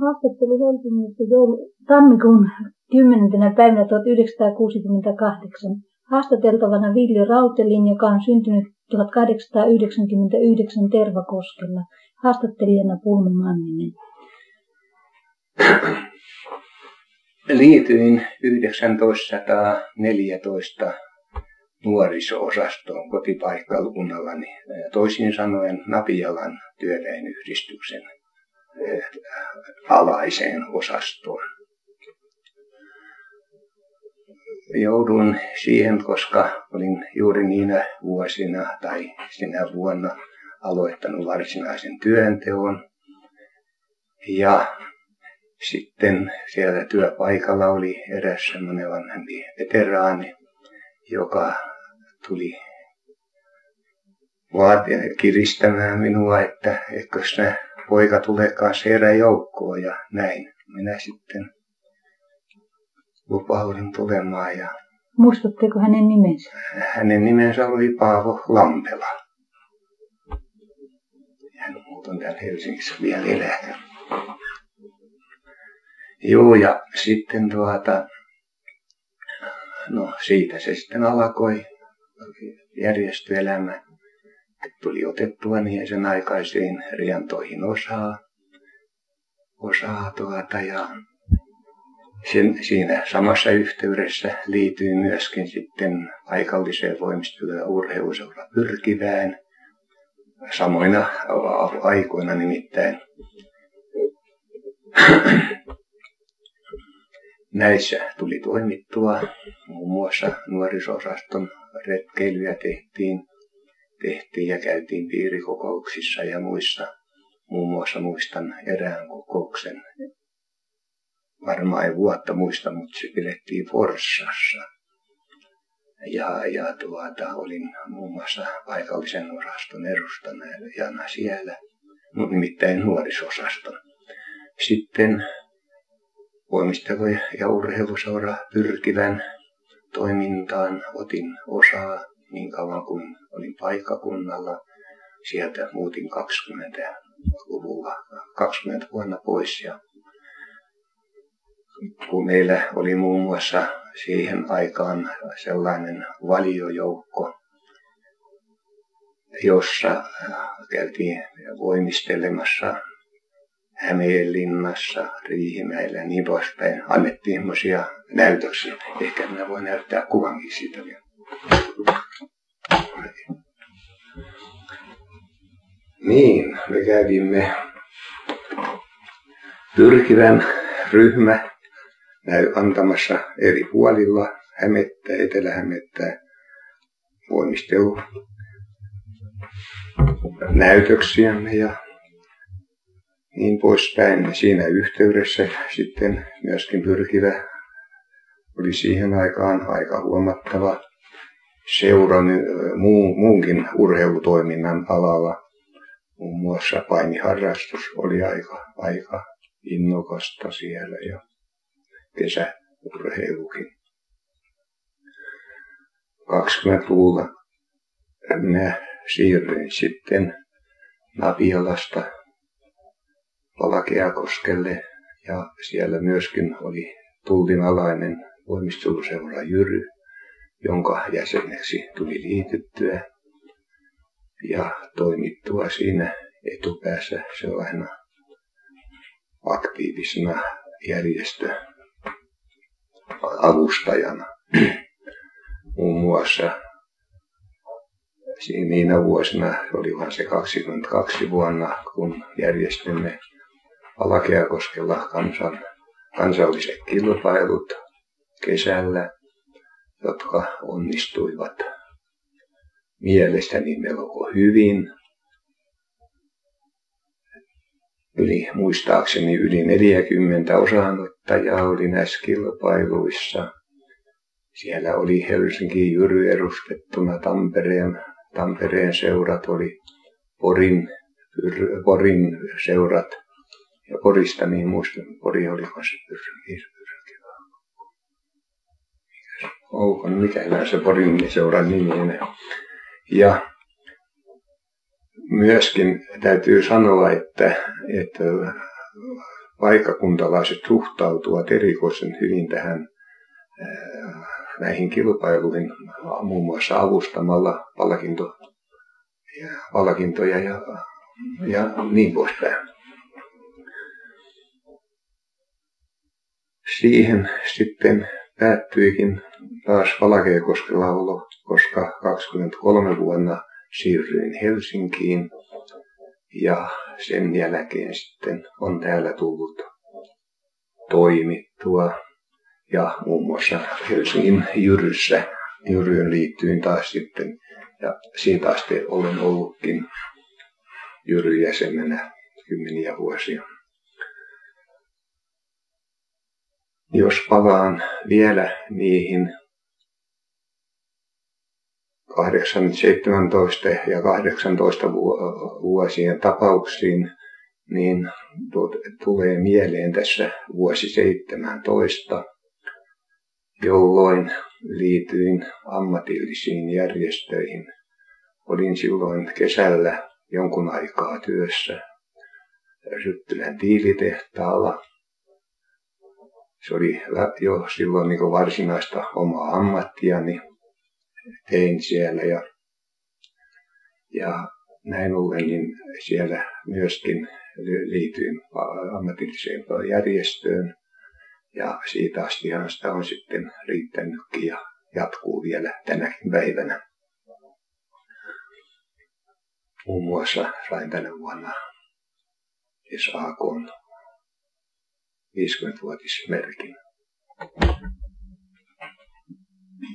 haastattelu Helsingissä tammikuun 10. päivänä 1968. Haastateltavana Viljo Rautelin, joka on syntynyt 1899 Tervakoskella. Haastattelijana Pulmo Manninen. Liityin 1914 nuoriso-osastoon kotipaikkakunnallani, toisin sanoen Napialan työväenyhdistyksen alaiseen osastoon. Joudun siihen, koska olin juuri niinä vuosina tai sinä vuonna aloittanut varsinaisen työnteon. Ja sitten siellä työpaikalla oli eräs semmoinen vanhempi veteraani, joka tuli vaatia kiristämään minua, että eikö se poika tulekaan heidän joukkoon ja näin. Minä sitten lupaudin tulemaan ja Muistatteko hänen nimensä? Hänen nimensä oli Paavo Lampela. Hän muuten täällä Helsingissä vielä elää. Joo, ja sitten tuota, no siitä se sitten alkoi järjestöelämä. Tuli otettua niin sen aikaisiin riantoihin osaa, osaa tuota, ja sen, siinä samassa yhteydessä liityin myöskin sitten paikalliseen voimistelu- ja urheiluseura pyrkivään. Samoina aikoina nimittäin Näissä tuli toimittua muun muassa nuorisosaston retkeilyjä tehtiin, tehtiin ja käytiin piirikokouksissa ja muissa. Muun muassa muistan erään kokouksen, varmaan ei vuotta muista, mutta se pidettiin Forssassa. Ja, ja tuota, olin muun muassa paikallisen osaston edustajana siellä, nimittäin nuorisosaston. Sitten voimistelu- ja urheiluseura pyrkivän toimintaan otin osaa niin kauan kuin olin paikkakunnalla. Sieltä muutin 20-luvulla, 20 vuonna pois ja kun meillä oli muun muassa siihen aikaan sellainen valiojoukko, jossa käytiin voimistelemassa Hämeenlinnassa, Riihimäellä ja niin poispäin. Annettiin näytöksiä. Ehkä minä voin näyttää kuvankin siitä vielä. Niin, me kävimme pyrkivän ryhmä näy antamassa eri puolilla Hämettä, Etelä-Hämettä voimistelu näytöksiämme ja niin poispäin. Siinä yhteydessä sitten myöskin pyrkivä oli siihen aikaan aika huomattava seura muu, muunkin urheilutoiminnan alalla. Muun muassa painiharrastus oli aika, aika innokasta siellä ja kesäurheilukin. 20-luvulla minä siirryin sitten Napialasta Valkeakoskelle ja siellä myöskin oli tullinalainen voimisteluseura Jyry, jonka jäseneksi tuli liityttyä ja toimittua siinä etupäässä sellaisena aktiivisena järjestöavustajana. Muun muassa niinä vuosina, olihan se 22 vuonna, kun järjestimme Alakeakoskella kansan, kansalliset kilpailut kesällä, jotka onnistuivat mielestäni melko hyvin. Yli, muistaakseni yli 40 osaanottajaa oli näissä kilpailuissa. Siellä oli Helsinki Jyry edustettuna, Tampereen, Tampereen seurat oli, Porin, Porin seurat ja Porista niin muistan, Pori oli pyrkivä. Oukon, mikä se Porin seuran nimi enää. Ja myöskin täytyy sanoa, että, että paikkakuntalaiset suhtautuvat erikoisen hyvin tähän näihin kilpailuihin muun muassa avustamalla palkinto, ja, palkintoja ja, ja niin poispäin. Siihen sitten päättyikin taas Valkeakoskella koska 23 vuonna siirryin Helsinkiin ja sen jälkeen sitten on täällä tullut toimittua ja muun muassa Helsingin Jyryssä, Jyryyn liittyin taas sitten ja siitä asti olen ollutkin Jyry-jäsenenä kymmeniä vuosia. Jos palaan vielä niihin 8, 17 ja 18 vuosien tapauksiin, niin tulee mieleen tässä vuosi 17, jolloin liityin ammatillisiin järjestöihin. Olin silloin kesällä jonkun aikaa työssä Ryttylän tiilitehtaalla. Se oli jo silloin niin varsinaista omaa ammattiani. Tein siellä ja, ja näin ollen niin siellä myöskin liityin ammatilliseen järjestöön. Ja siitä astihan sitä on sitten riittänytkin ja jatkuu vielä tänäkin päivänä. Muun muassa sain tänä vuonna SAKn 50-vuotismerkin.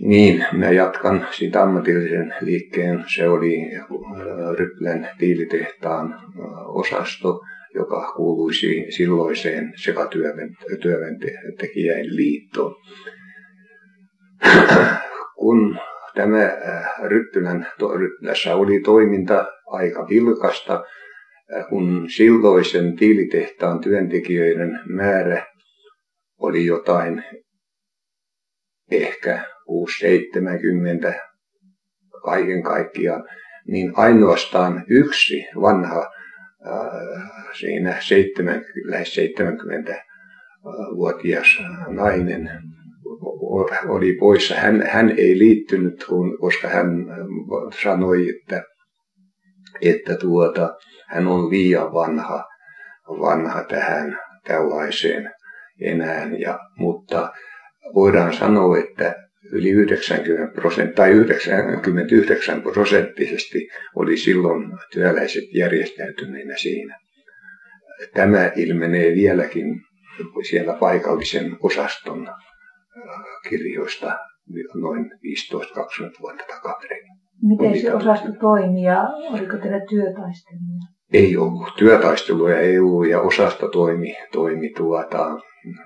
Niin, mä jatkan siitä ammatillisen liikkeen. Se oli Rypplen tiilitehtaan osasto, joka kuuluisi silloiseen sekatyöntekijäin liittoon. Kun tämä Ryttylän, Ryttylässä oli toiminta aika vilkasta, kun silloisen tiilitehtaan työntekijöiden määrä oli jotain ehkä 6-70 kaiken kaikkiaan, niin ainoastaan yksi vanha siinä 7, lähes 70-vuotias nainen oli poissa. Hän, hän ei liittynyt, koska hän sanoi, että, että tuota, hän on liian vanha, vanha tähän tällaiseen enää. Ja, mutta voidaan sanoa, että yli 90 prosenttia tai 99 prosenttisesti oli silloin työläiset järjestäytyneinä siinä. Tämä ilmenee vieläkin siellä paikallisen osaston äh, kirjoista noin 15-20 vuotta takaperin. Miten se osasto toimi ja oliko teillä työtaisteluja? Ei ollut. Työtaisteluja ei ollut ja osasto toimi, toimi tuota,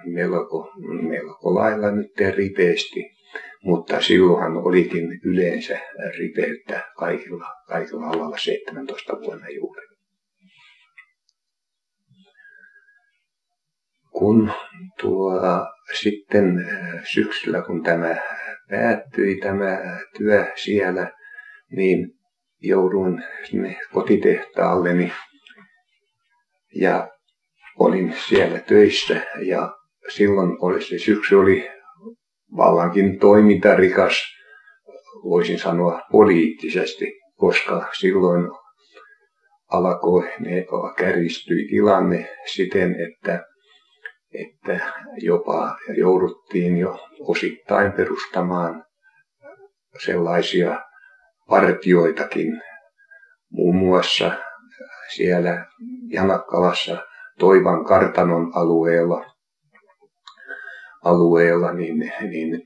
melko, melko lailla nyt ripeästi mutta silloinhan olikin yleensä ripeyttä kaikilla, kaikilla alalla 17 vuonna juuri. Kun tuo sitten syksyllä, kun tämä päättyi, tämä työ siellä, niin jouduin sinne kotitehtaalleni ja olin siellä töissä. Ja silloin oli se syksy oli vallankin toimintarikas, voisin sanoa poliittisesti, koska silloin alkoi, ne kärjistyi tilanne siten, että, että jopa jouduttiin jo osittain perustamaan sellaisia partioitakin, muun muassa siellä Janakkalassa Toivan kartanon alueella alueella, niin, niin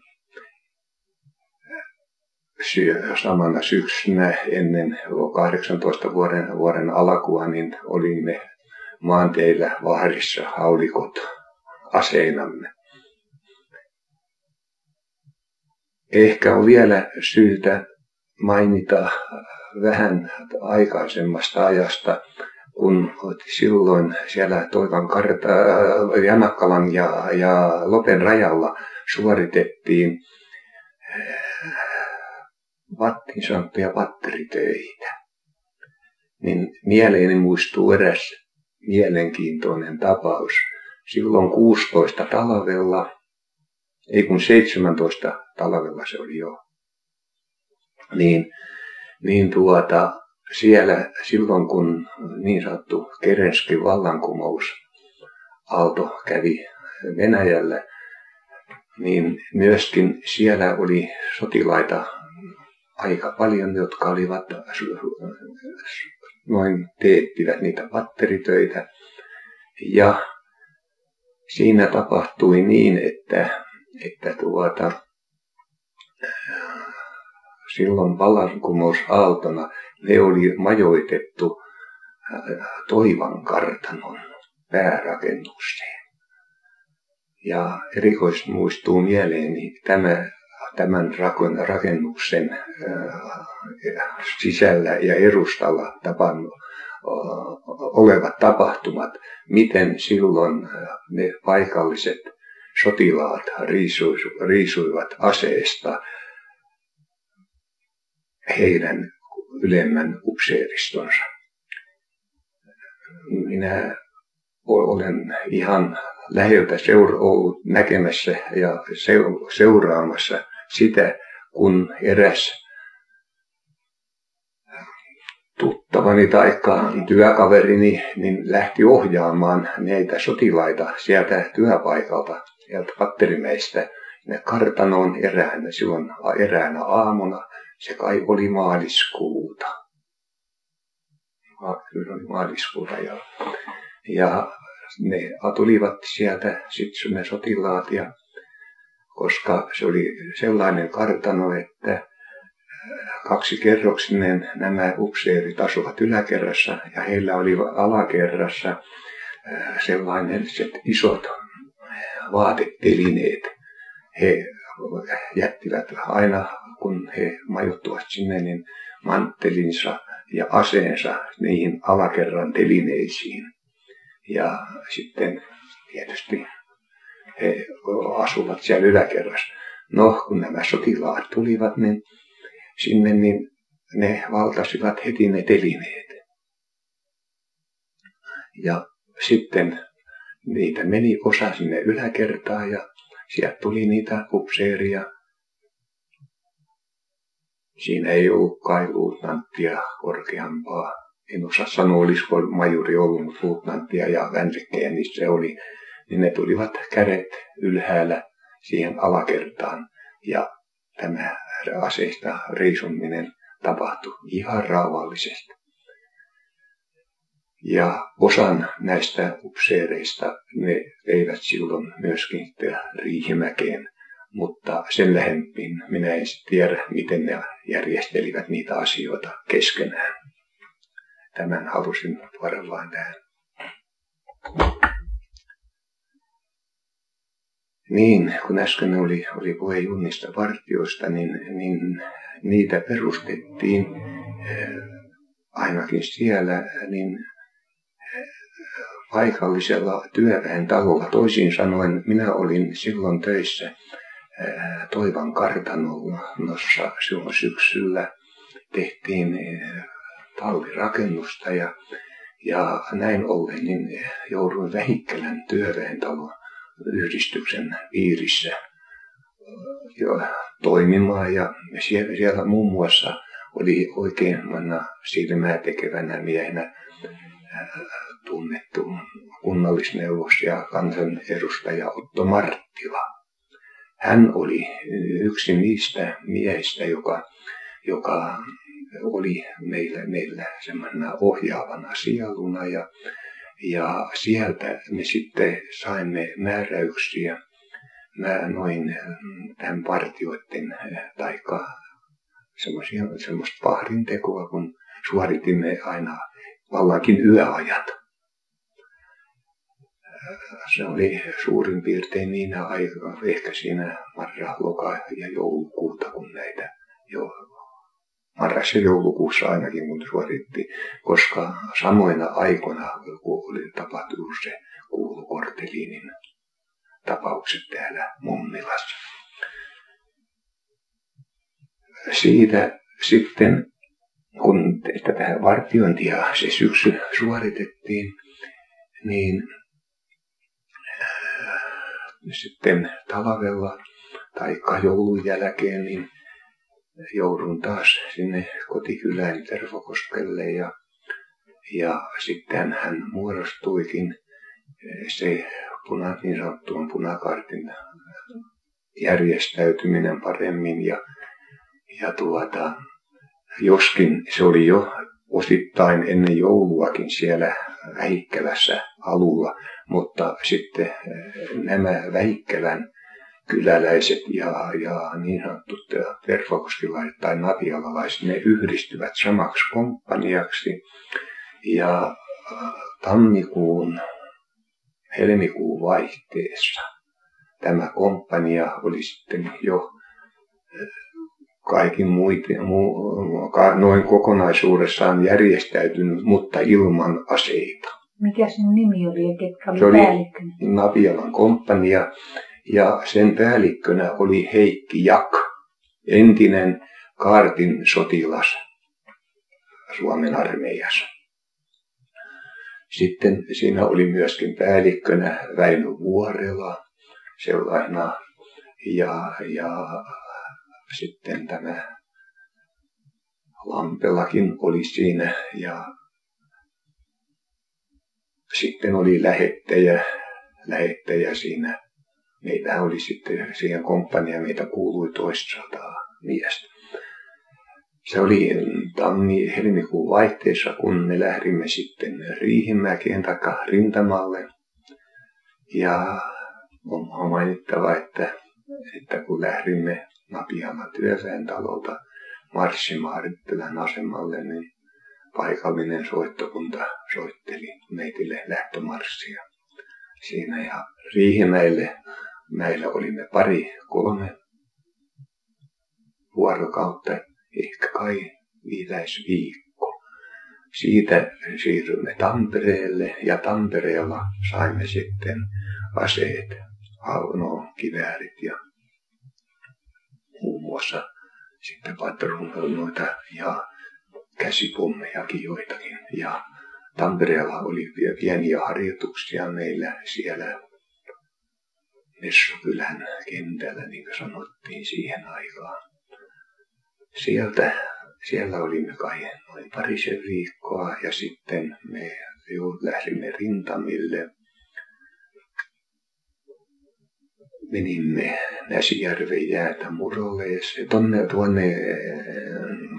samana syksynä ennen 18 vuoden, vuoden alkua, niin olimme maanteillä vahdissa haulikot aseinamme. Ehkä on vielä syytä mainita vähän aikaisemmasta ajasta, kun silloin siellä Toivan karta, Janakkalan ja, ja Lopen rajalla suoritettiin äh, vattin sanottuja vatteritöitä, niin mieleeni muistuu eräs mielenkiintoinen tapaus. silloin 16 talvella, ei kun 17 talvella se oli jo, niin, niin tuota, siellä silloin kun niin sanottu Kerenskin vallankumous Aalto kävi Venäjällä, niin myöskin siellä oli sotilaita aika paljon, jotka olivat noin teettivät niitä patteritöitä. Ja siinä tapahtui niin, että, että tuota, silloin vallankumousaaltona ne oli majoitettu Toivan kartanon päärakennukseen. Ja erikoisesti muistuu mieleeni tämä, tämän rakennuksen sisällä ja edustalla tapannut olevat tapahtumat, miten silloin ne paikalliset sotilaat riisuivat aseesta heidän ylemmän upseeristonsa. Minä olen ihan läheltä seura- ollut näkemässä ja seuraamassa sitä, kun eräs tuttavani tai työkaverini niin lähti ohjaamaan neitä sotilaita sieltä työpaikalta, sieltä patterimeistä, ne kartanoon eräänä, silloin eräänä aamuna, se kai oli maaliskuuta. Kyllä oli maaliskuuta ja, ja ne tulivat sieltä sitten ne sotilaat ja koska se oli sellainen kartano, että kaksi kerroksinen nämä upseerit asuvat yläkerrassa ja heillä oli alakerrassa sellaiset isot vaatetelineet. He jättivät aina, kun he majoittuvat sinne, niin manttelinsa ja aseensa niihin alakerran telineisiin. Ja sitten tietysti he asuvat siellä yläkerrassa. No, kun nämä sotilaat tulivat, niin sinne, niin ne valtasivat heti ne telineet. Ja sitten niitä meni osa sinne yläkertaan ja sieltä tuli niitä upseeria. Siinä ei ollut kai luutnanttia korkeampaa. En osaa sanoa, olisiko majuri ollut, mutta luutnanttia ja vänrikkejä niissä oli. Niin ne tulivat kädet ylhäällä siihen alakertaan ja tämä aseista riisuminen tapahtui ihan rauhallisesti. Ja osan näistä upseereista ne eivät silloin myöskin Riihimäkeen, mutta sen lähempin minä en tiedä, miten ne järjestelivät niitä asioita keskenään. Tämän halusin tuoda vain tähän. Niin, kun äsken oli, oli puhe junnista partioista, niin, niin niitä perustettiin eh, ainakin siellä niin eh, paikallisella työväen talolla. Toisin sanoen minä olin silloin töissä Toivan kartanossa silloin syksyllä. Tehtiin tallirakennusta ja, ja näin ollen niin jouduin Vähikkälän työväen talon yhdistyksen piirissä jo toimimaan ja siellä, siellä muun muassa oli oikein silmää tekevänä miehenä tunnettu kunnallisneuvos ja kansanedustaja Otto Marttila. Hän oli yksi niistä miehistä, joka, joka oli meillä, meillä semmoisena ohjaavana sieluna ja ja sieltä me sitten saimme määräyksiä mä noin tämän partioiden taika semmoista pahrintekoa, kun suoritimme aina vallakin yöajat. Se oli suurin piirtein niin aika, ehkä siinä marra, loka ja joulukuuta, kun näitä jo marras- ja joulukuussa ainakin, kun suoritti, koska samoina aikoina, kun oli tapahtunut se kuulu Kortelinin tapaukset täällä Mummilassa. Siitä sitten, kun tätä vartiointia se syksy suoritettiin, niin sitten talvella tai joulun jälkeen, niin joudun taas sinne kotikylään Tervokoskelle ja, ja sitten hän muodostuikin se puna, niin sanottuun punakartin järjestäytyminen paremmin ja, ja tuota, joskin se oli jo osittain ennen jouluakin siellä Väikkälässä alulla, mutta sitten eh, nämä Väikkälän kyläläiset ja, ja niin sanotut tervakoskilaiset tai napialalaiset, ne yhdistyvät samaksi komppaniaksi. Ja äh, tammikuun, helmikuun vaihteessa tämä komppania oli sitten jo kaikin muiden, mu, noin kokonaisuudessaan järjestäytynyt, mutta ilman aseita. Mikä sen nimi oli ja ketkä oli Se oli päällikkönä? Napialan komppania ja sen päällikkönä oli Heikki Jak, entinen kaartin sotilas Suomen armeijassa. Sitten siinä oli myöskin päällikkönä Väinö Vuorela sellaisena ja, ja sitten tämä Lampelakin oli siinä ja sitten oli lähettäjä, lähettäjä siinä meitä oli sitten siihen komppania, meitä kuului toistasataa miestä. Se oli tammi helmikuun vaihteessa, kun me lähdimme sitten Riihimäkeen tai rintamalle. Ja on mainittava, että, että kun lähdimme Napiama työväen talolta marssimaan asemalle, niin paikallinen soittokunta soitteli meitille lähtömarssia siinä ja Riihimäelle Meillä olimme pari, kolme vuorokautta, ehkä kai viides viikko. Siitä siirrymme Tampereelle ja Tampereella saimme sitten aseet, no, kiväärit ja muun muassa sitten patruunoita ja käsipommejakin joitakin. Ja Tampereella oli pieniä harjoituksia meillä siellä Messukylän kentällä, niin kuin sanottiin siihen aikaan. Sieltä, siellä olimme kai noin parisen viikkoa ja sitten me lähdimme rintamille. Menimme Näsijärven jäätä Muroleeseen, tonne tuonne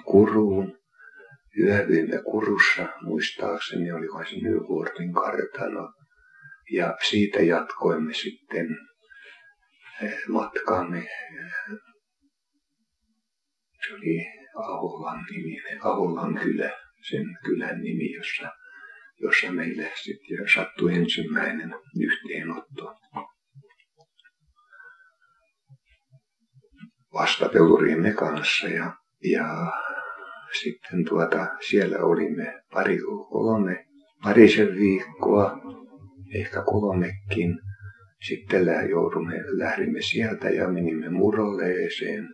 Kuruun. Yövyimme Kurussa, muistaakseni oli se Nyvuortin kartano. Ja siitä jatkoimme sitten matkaamme. Se oli Aholan niminen, Aholan kylä, sen kylän nimi, jossa, jossa meille sitten sattui ensimmäinen yhteenotto. vastapeluriimme kanssa ja, ja sitten tuota, siellä olimme pari kolme, parisen viikkoa, ehkä kolmekin sitten joudumme, lähdimme sieltä ja menimme Murolleeseen.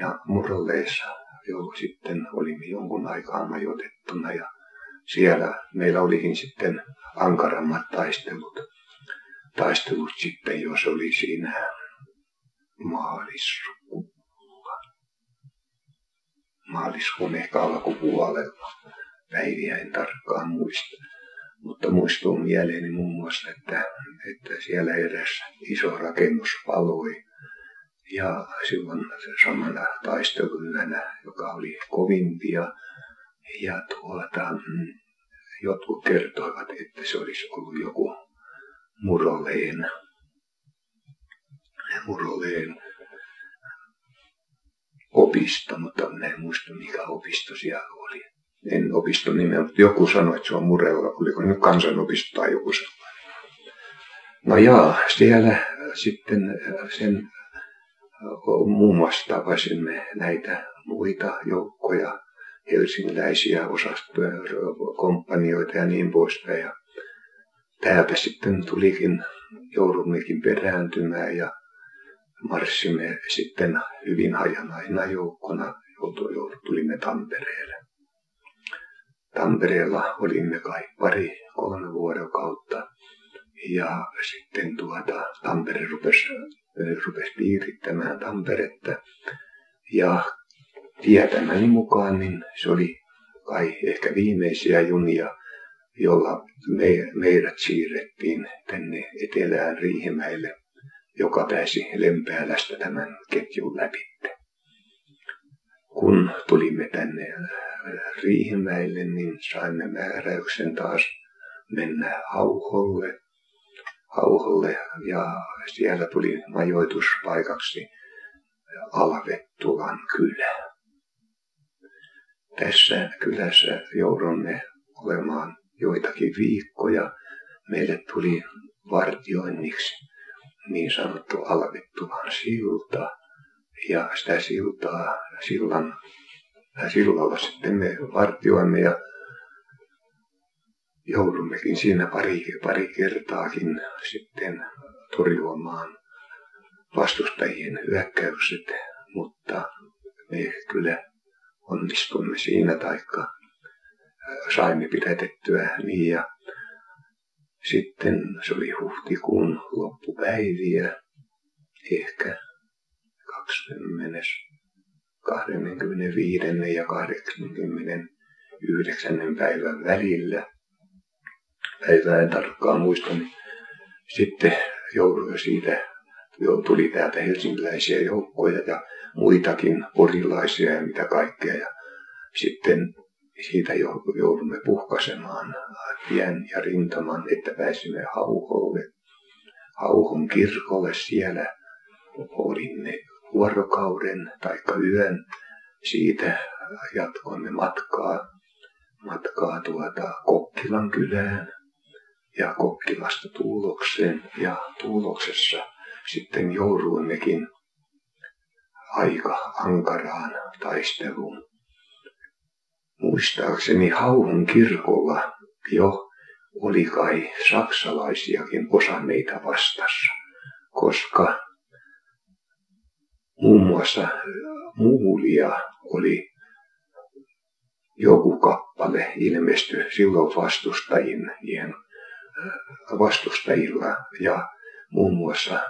Ja Murolleessa jo sitten olimme jonkun aikaa majoitettuna ja siellä meillä olikin sitten ankarammat taistelut. Taistelut sitten, jos oli siinä maaliskuulla. Maaliskuun ehkä alkupuolella. Päiviä en tarkkaan muista. Mutta muistuu mieleeni muun muassa, että, että siellä edes iso rakennus paloi. Ja silloin samana taisteluyönä, joka oli kovimpia. Ja tuota, jotkut kertoivat, että se olisi ollut joku Muroleen, Muroleen opisto, mutta minä en muista mikä opisto siellä oli en opiston nimeä, mutta joku sanoi, että se on Murella, oliko nyt kansanopisto tai joku sellainen. No jaa, siellä sitten sen muun muassa tapasimme näitä muita joukkoja, helsingiläisiä osastoja, kompanioita ja niin poispäin. Ja täältä sitten tulikin, joudummekin perääntymään ja marssimme sitten hyvin hajanaina joukkona, tulimme Tampereelle. Tampereella olimme kai pari, kolme vuorokautta. Ja sitten tuota, Tampere rupesi, rupesi piirittämään Tamperetta. Ja tietämäni mukaan niin se oli kai ehkä viimeisiä junia, jolla me, meidät siirrettiin tänne etelään Riihimäelle, joka pääsi Lempäälästä tämän ketjun läpi. Kun tulimme tänne Riihimäelle, niin saimme määräyksen taas mennä Hauholle, Hauholle ja siellä tuli majoituspaikaksi Alvettulan kylä. Tässä kylässä joudumme olemaan joitakin viikkoja. Meille tuli vartioinniksi niin sanottu Alvettulan silta. Ja sitä siltaa, sillan, sillalla sitten me vartioimme ja joudummekin siinä pari, pari kertaakin sitten torjumaan vastustajien hyökkäykset, mutta me kyllä onnistuimme siinä taikka saimme pidätettyä niin ja sitten se oli huhtikuun loppupäiviä, ehkä 20, 25. ja 89. päivän välillä. Päivää en tarkkaan muista, niin sitten joudui siitä, jo tuli täältä helsinkiläisiä joukkoja ja muitakin porilaisia ja mitä kaikkea. Ja sitten siitä joudumme puhkasemaan tien ja rintaman, että pääsimme Hauholle, Hauhon kirkolle. Siellä olimme vuorokauden tai yön. Siitä jatkoimme matkaa, matkaa tuota Kokkilan kylään ja Kokkilasta Tuulokseen. Ja Tuuloksessa sitten jouduimmekin aika ankaraan taisteluun muistaakseni Hauhun kirkolla jo oli kai saksalaisiakin osa meitä vastassa, koska muun muassa muulia oli joku kappale ilmesty silloin vastustajien, vastustajilla. Ja muun muassa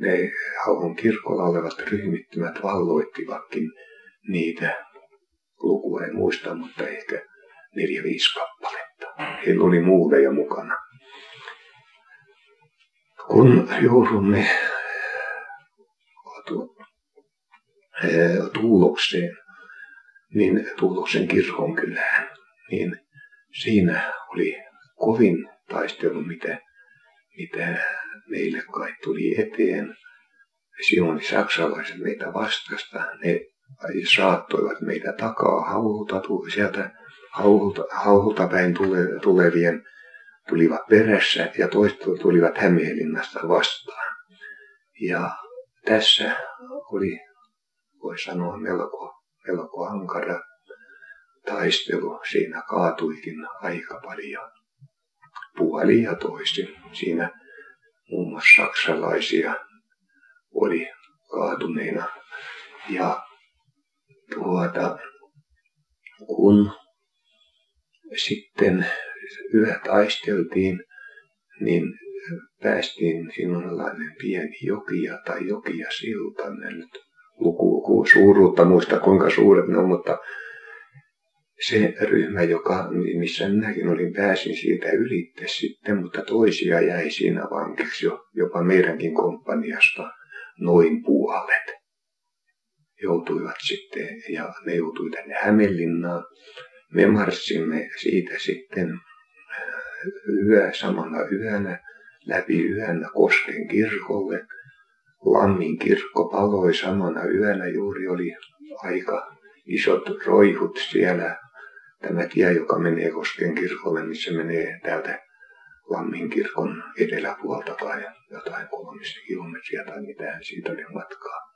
ne Hauhun kirkolla olevat ryhmittymät valloittivatkin niitä lukua en muista, mutta ehkä neljä viisi kappaletta. Heillä oli muuveja mukana. Kun joudumme Tuulokseen, niin Tuuloksen kirkon kylään, niin siinä oli kovin taistelu, mitä, mitä meille kai tuli eteen. Silloin oli saksalaiset meitä vastasta. Ne saattoivat meitä takaa hauhulta, sieltä hauhulta, hauhulta päin tule, tulevien tulivat perässä ja toiset tulivat Hämeenlinnasta vastaan. Ja tässä oli, voi sanoa, melko, melko ankara taistelu. Siinä kaatuikin aika paljon puoli ja toisin. Siinä muun muassa saksalaisia oli kaatuneina. Ja tuota, kun sitten yhä taisteltiin, niin päästiin sellainen pieni jokia tai jokia silta. En nyt luku, suuruutta muista kuinka suuret ne on, mutta se ryhmä, joka, missä minäkin olin, pääsin siitä ylitte sitten, mutta toisia jäi siinä vankiksi jo, jopa meidänkin komppaniasta noin puolet joutuivat sitten, ja ne joutui tänne Hämeenlinnaan. Me marssimme siitä sitten äh, yö, samana yönä läpi yönä Kosken kirkolle. Lammin kirkko paloi samana yönä, juuri oli aika isot roihut siellä. Tämä tie, joka menee Kosken kirkolle, missä menee täältä Lammin kirkon eteläpuolta tai jotain kolmista kilometriä tai mitään siitä oli matkaa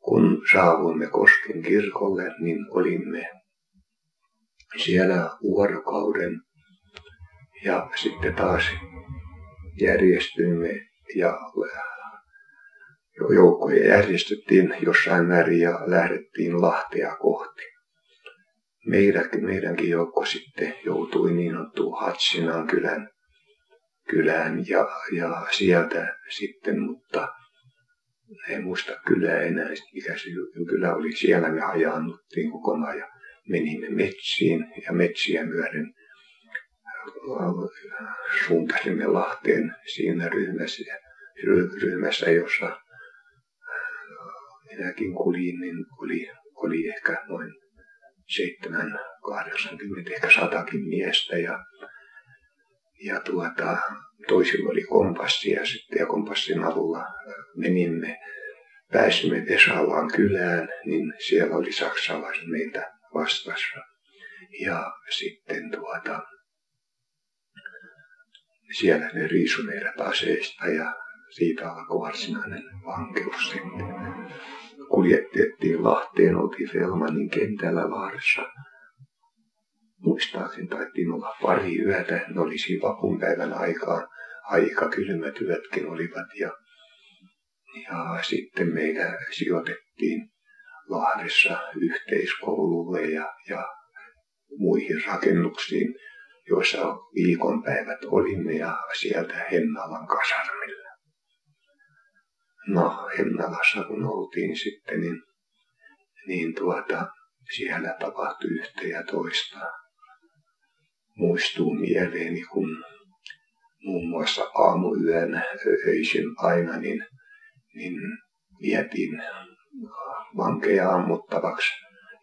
kun saavuimme Kosken kirkolle, niin olimme siellä vuorokauden ja sitten taas järjestyimme ja joukkoja järjestettiin jossain määrin ja lähdettiin Lahtea kohti. Meidän, meidänkin joukko sitten joutui niin sanottuun Hatsinaan kylän, kylään ja, ja sieltä sitten, mutta en muista kyllä enää, mikä se kylä oli. Siellä me hajannuttiin kokonaan ja menimme metsiin ja metsiä myöden suuntasimme Lahteen siinä ryhmässä, ryhmässä jossa minäkin kuljin, niin oli, oli ehkä noin 7, 80, ehkä satakin miestä ja, ja tuota, toisilla oli kompassi ja sitten ja kompassin avulla menimme, pääsimme Vesalaan kylään, niin siellä oli saksalaiset meiltä vastassa. Ja sitten tuota, siellä ne riisui meidät aseista ja siitä alkoi varsinainen vankeus sitten. Kuljettettiin Lahteen, oltiin Felmanin kentällä Lahdessa. Muistaakseni taittiin olla pari yötä, ne oli siinä vapunpäivän aikaan. Aika kylmät yötkin olivat ja, ja sitten meitä sijoitettiin Lahdessa yhteiskoululle ja, ja muihin rakennuksiin, joissa viikonpäivät olimme ja sieltä Hennalan kasarmilla. No, Hennalassa kun oltiin sitten, niin, niin tuota, siellä tapahtui yhtä ja toista. Muistuu mieleeni, kun muun muassa aamuyön öisin aina, niin, niin vietiin vankeja ammuttavaksi.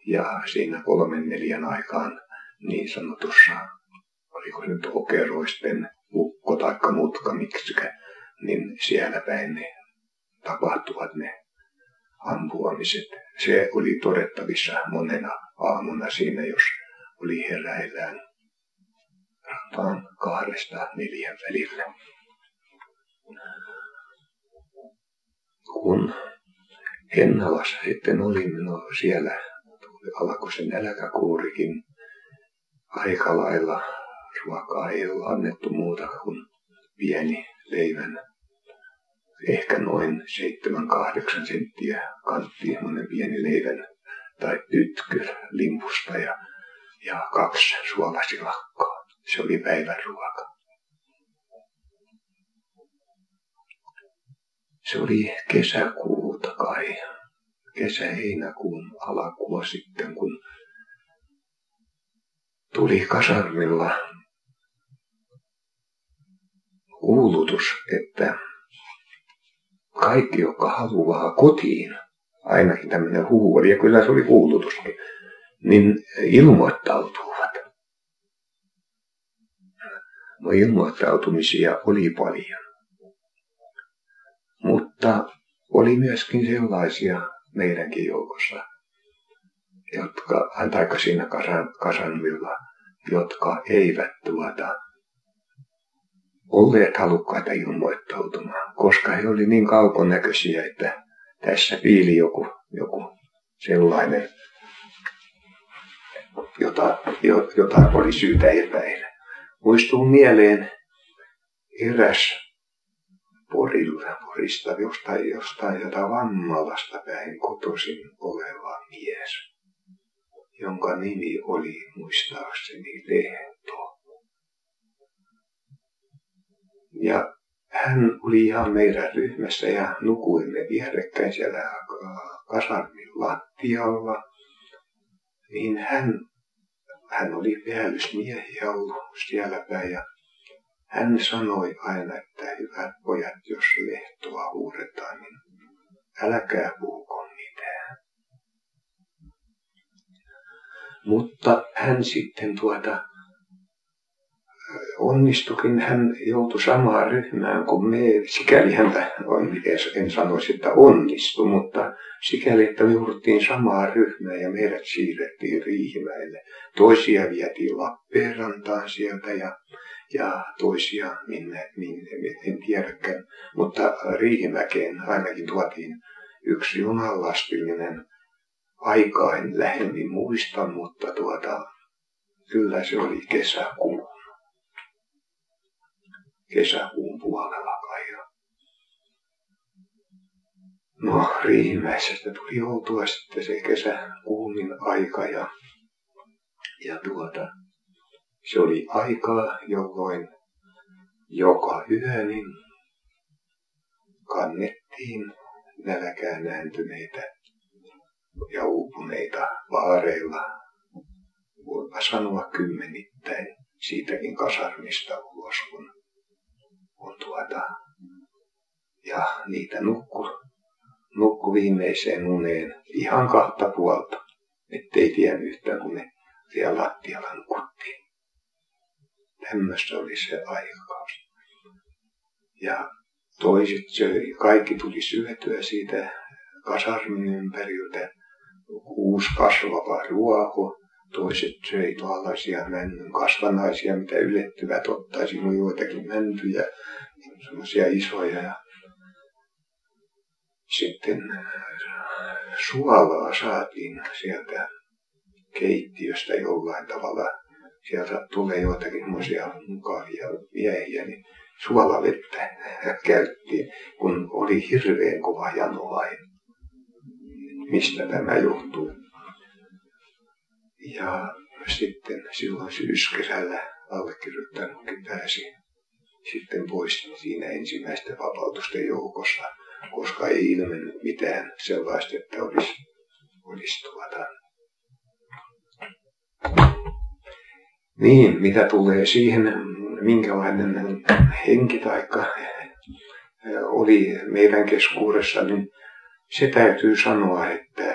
Ja siinä kolmen neljän aikaan niin sanotussa, oliko se nyt okeroisten ukko tai mutka miksikä, niin siellä päin ne tapahtuvat ne ampuamiset. Se oli todettavissa monena aamuna siinä, jos oli heräillään rataan kahdesta neljän välillä. Kun Hennalassa sitten olimme, no siellä alkoi se nälkäkuurikin aika lailla. Ruokaa ei ole annettu muuta kuin pieni leivän ehkä noin 7-8 senttiä kanttiin semmoinen pieni leivän tai tytkö limpusta ja, ja kaksi suolasilakkaa. Se oli päivän ruoka. Se oli kesäkuuta kai, kesä-heinäkuun alkua sitten, kun tuli kasarmilla kuulutus, että kaikki, jotka haluaa kotiin, ainakin tämmöinen huhu oli, ja kyllä se oli kuulutuskin, niin ilmoittautuvat. Ilmoittautumisia oli paljon. Mutta oli myöskin sellaisia meidänkin joukossa, jotka, taikka siinä kasan, kasanvilla, jotka eivät tuota, olleet halukkaita ilmoittautumaan, koska he olivat niin kaukonäköisiä, että tässä piili joku, joku sellainen, jota, jota oli syytä epäillä. Muistuu mieleen eräs Porilla, Porista jostain, jostain jota Vammalasta päin kotoisin oleva mies, jonka nimi oli muistaakseni Lehto. Ja hän oli ihan meidän ryhmässä ja nukuimme vierekkäin siellä kasarmin lattialla. Niin hän, hän oli päällysmiehiä ollut siellä päin ja hän sanoi aina, että hyvät pojat, jos lehtoa huudetaan, niin älkää puhuko mitään. Mutta hän sitten tuota onnistukin, hän joutui samaan ryhmään kuin me. Sikäli häntä, en sanoisi, että onnistui, mutta sikäli, että me jouduttiin samaan ryhmään ja meidät siirrettiin Riihimäelle. Toisia vietiin Lappeenrantaan sieltä ja, ja toisia minne, minne, en tiedäkään. Mutta Riihimäkeen ainakin tuotiin yksi junanlastillinen aikaa en lähemmin muista, mutta tuota, kyllä se oli kesäkuu kesäkuun puolella kai. No Riihimäisestä tuli oltua sitten se kesäkuumin aika ja, ja tuota, se oli aikaa, jolloin joka yö niin kannettiin nälkään nääntyneitä ja uupuneita vaareilla, voipa sanoa kymmenittäin siitäkin kasarmista ulos, kun, kun tuota, ja niitä nukku, nukku viimeiseen uneen ihan kahta puolta, ettei tiennyt yhtään, kun ne siellä lattialla nukuttiin. Tämmöistä oli se aikakaus. Ja toiset söi, kaikki tuli syötyä siitä kasarmin ympäriltä, uusi kasvava ruoho, toiset söi tuollaisia männyn kasvanaisia, mitä ylettyvät ottaisi joitakin mäntyjä, semmoisia isoja. Ja sitten suolaa saatiin sieltä keittiöstä jollain tavalla. Sieltä tulee joitakin semmoisia mukavia miehiä, niin suolavettä käyttiin, kun oli hirveän kova jano mistä tämä johtuu. Ja sitten silloin syyskesällä allekirjoittanutkin pääsi sitten pois siinä ensimmäisten vapautusten joukossa, koska ei ilmennyt mitään sellaista, että olisi, olisi tuota. Niin, mitä tulee siihen, minkälainen henki taikka oli meidän keskuudessa, niin se täytyy sanoa, että,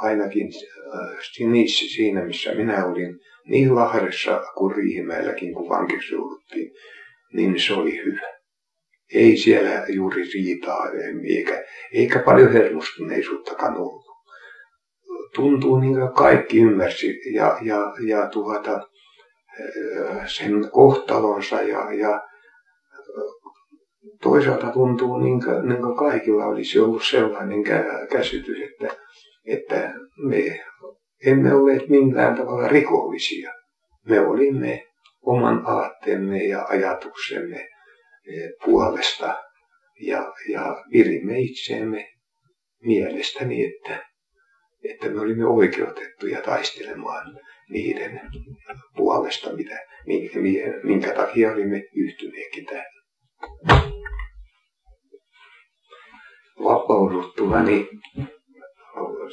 ainakin niissä siinä, missä minä olin, niin Lahdessa kuin Riihimäelläkin, kun vankiksi jouduttiin, niin se oli hyvä. Ei siellä juuri riitaa eikä, eikä paljon hermostuneisuuttakaan ollut. Tuntuu niin kuin kaikki ymmärsi ja, ja, ja tuota, sen kohtalonsa ja, ja toisaalta tuntuu niin kuin, niin kuin kaikilla olisi ollut sellainen käsitys, että, että me emme olleet millään tavalla rikollisia. Me olimme oman aatteemme ja ajatuksemme eh, puolesta ja, ja virimme itseemme mielestäni, että, että me olimme oikeutettuja taistelemaan niiden puolesta, mitä, minkä takia olimme yhtyneetkin tähän. Vapauduttuani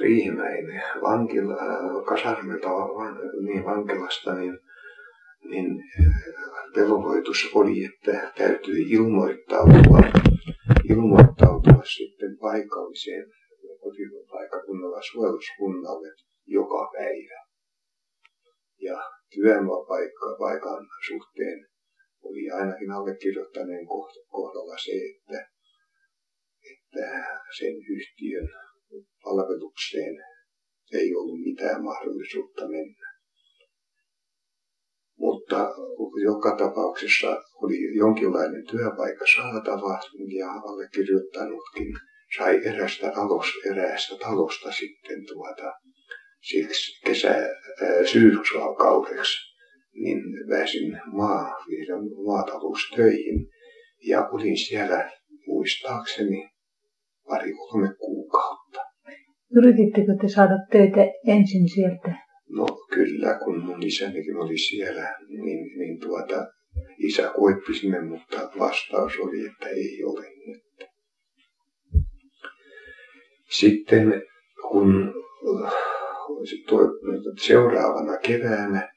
Riihimäen vankila, kasarmilta niin vankilasta, niin, niin velvoitus oli, että täytyy ilmoittautua, ilmoittautua sitten paikalliseen kotipaikakunnalla suojeluskunnalle joka päivä. Ja työpaikan suhteen oli ainakin allekirjoittaneen kohdalla se, että, että sen yhtiön palvelukseen ei ollut mitään mahdollisuutta mennä. Mutta joka tapauksessa oli jonkinlainen työpaikka saatava ja allekirjoittanutkin sai erästä, alos, eräästä talosta sitten tuota, siksi kesä, syyskuukaudeksi, niin pääsin maa, maataloustöihin ja olin siellä muistaakseni pari-kolme kuukautta. Yritittekö te saada töitä ensin sieltä? No kyllä, kun mun isänikin oli siellä, niin, niin tuota, isä koitti sinne, mutta vastaus oli, että ei ole nyt. Sitten kun seuraavana keväänä,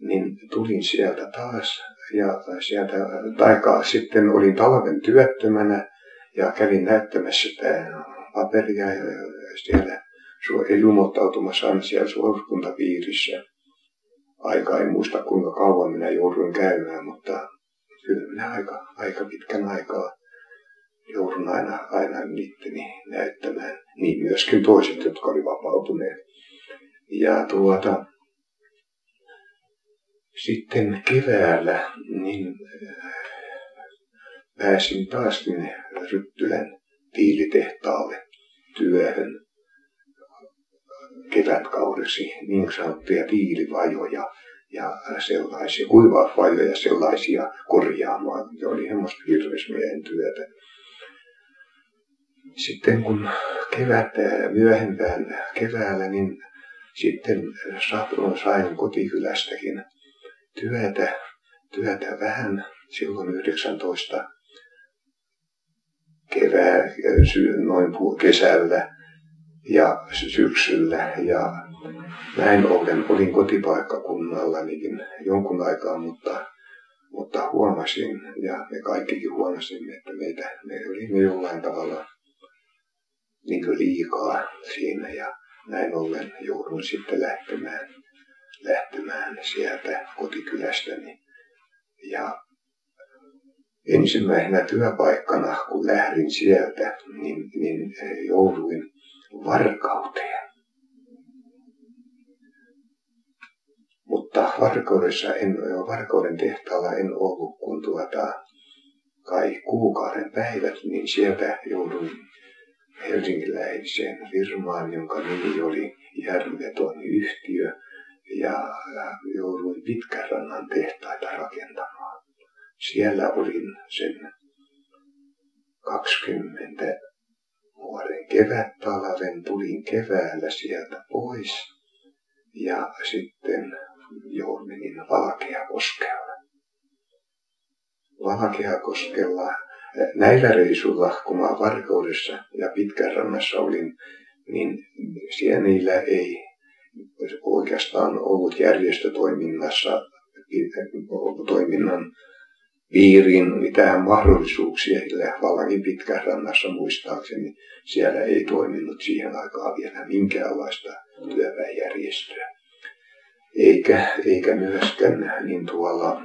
niin tulin sieltä taas ja sieltä taikaa sitten olin talven työttömänä ja kävin näyttämässä sitä paperia siellä ilmoittautumassa aina siellä suojeluskuntapiirissä. Aika en muista kuinka kauan minä jouduin käymään, mutta kyllä minä aika, aika pitkän aikaa joudun aina, aina niitteni näyttämään. Niin myöskin toiset, jotka oli vapautuneet. Ja tuota, sitten keväällä niin pääsin taas sinne Ryttylän tiilitehtaalle työhön kevätkaudeksi niin sanottuja tiilivajoja ja sellaisia kuivausvajoja sellaisia korjaamaan. Se oli semmoista hirvesmiehen työtä. Sitten kun kevättä myöhempään keväällä, niin sitten sain kotikylästäkin työtä, työtä vähän silloin 19 kevää, noin kesällä ja syksyllä ja näin ollen olin kotipaikkakunnallanikin jonkun aikaa, mutta, mutta huomasin ja me kaikkikin huomasimme, että meitä, me olimme jollain tavalla niin liikaa siinä ja näin ollen joudun sitten lähtemään, lähtemään sieltä kotikylästäni. Ja ensimmäisenä työpaikkana, kun lähdin sieltä, niin, niin jouduin varkauteen. Mutta varkaudessa en, varkauden tehtaalla en ollut, kun tuota, kai kuukauden päivät, niin sieltä jouduin helsinkiläiseen firmaan, jonka nimi oli Järveton yhtiö, ja jouduin Pitkänrannan tehtaita rakentamaan. Siellä olin sen 20 vuoden kevättalven, tulin keväällä sieltä pois ja sitten jo menin Valkeakoskella. Valkeakoskella näillä reisuilla, kun mä Varkaudessa ja Pitkänrannassa olin, niin siellä niillä ei oikeastaan ollut järjestötoiminnassa toiminnan piiriin mitään mahdollisuuksia, sillä vallankin Pitkänrannassa muistaakseni siellä ei toiminut siihen aikaan vielä minkäänlaista työväenjärjestöä. Eikä, eikä myöskään niin tuolla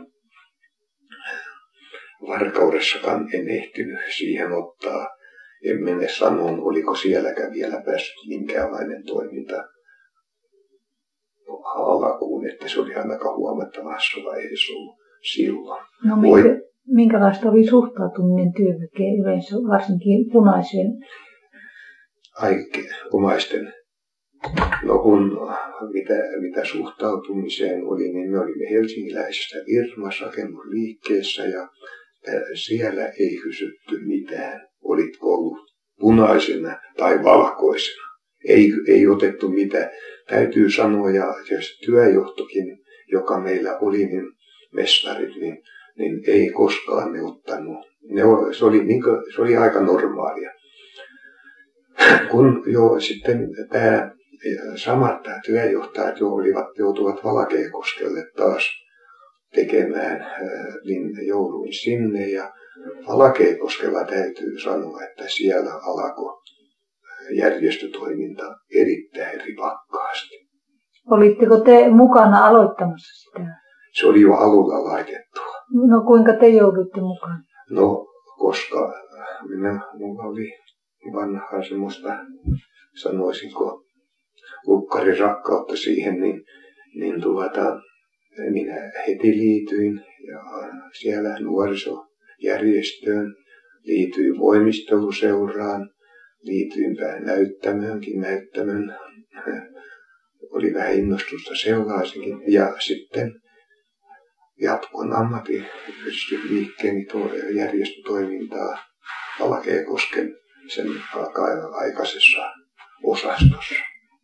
Varkaudessakaan en ehtinyt siihen ottaa. En mene sanoa, oliko sielläkään vielä päässyt minkäänlainen toiminta alkuun, että se oli aika huomattavassa vaiheessa ollut silloin. No minkä, minkälaista oli suhtautuminen työväkeen yleensä, varsinkin punaiseen? Aikke, omaisten. No kun mitä, mitä suhtautumiseen oli, niin me olimme helsingiläisessä firmassa, rakennusliikkeessä ja siellä ei kysytty mitään. Olitko ollut punaisena tai valkoisena. Ei, ei otettu mitään. Täytyy sanoa, ja jos työjohtokin, joka meillä oli, niin mestarit, niin, niin ei koskaan ne ottanut. Ne oli, se, oli, niin se oli aika normaalia. Kun jo sitten tämä samat työjohtajat jo olivat, joutuvat Valkeakoskelle taas tekemään, niin jouduin sinne ja Valkeakoskella täytyy sanoa, että siellä alkoi järjestötoiminta erittäin rivakkaasti. Olitteko te mukana aloittamassa sitä? Se oli jo alulla laitettua. No kuinka te joudutte mukaan? No, koska minä, mulla oli vanhaa semmoista, sanoisinko, lukkarin rakkautta siihen, niin, niin tuota, minä heti liityin ja siellä nuorisojärjestöön, liityin voimisteluseuraan, liityinpä näyttämöönkin, näyttämön oli vähän innostusta sellaisenkin. Ja sitten jatkoin ammattiyhdistysliikkeeni järjestötoimintaa Valkeakosken sen aikaisessa osastossa.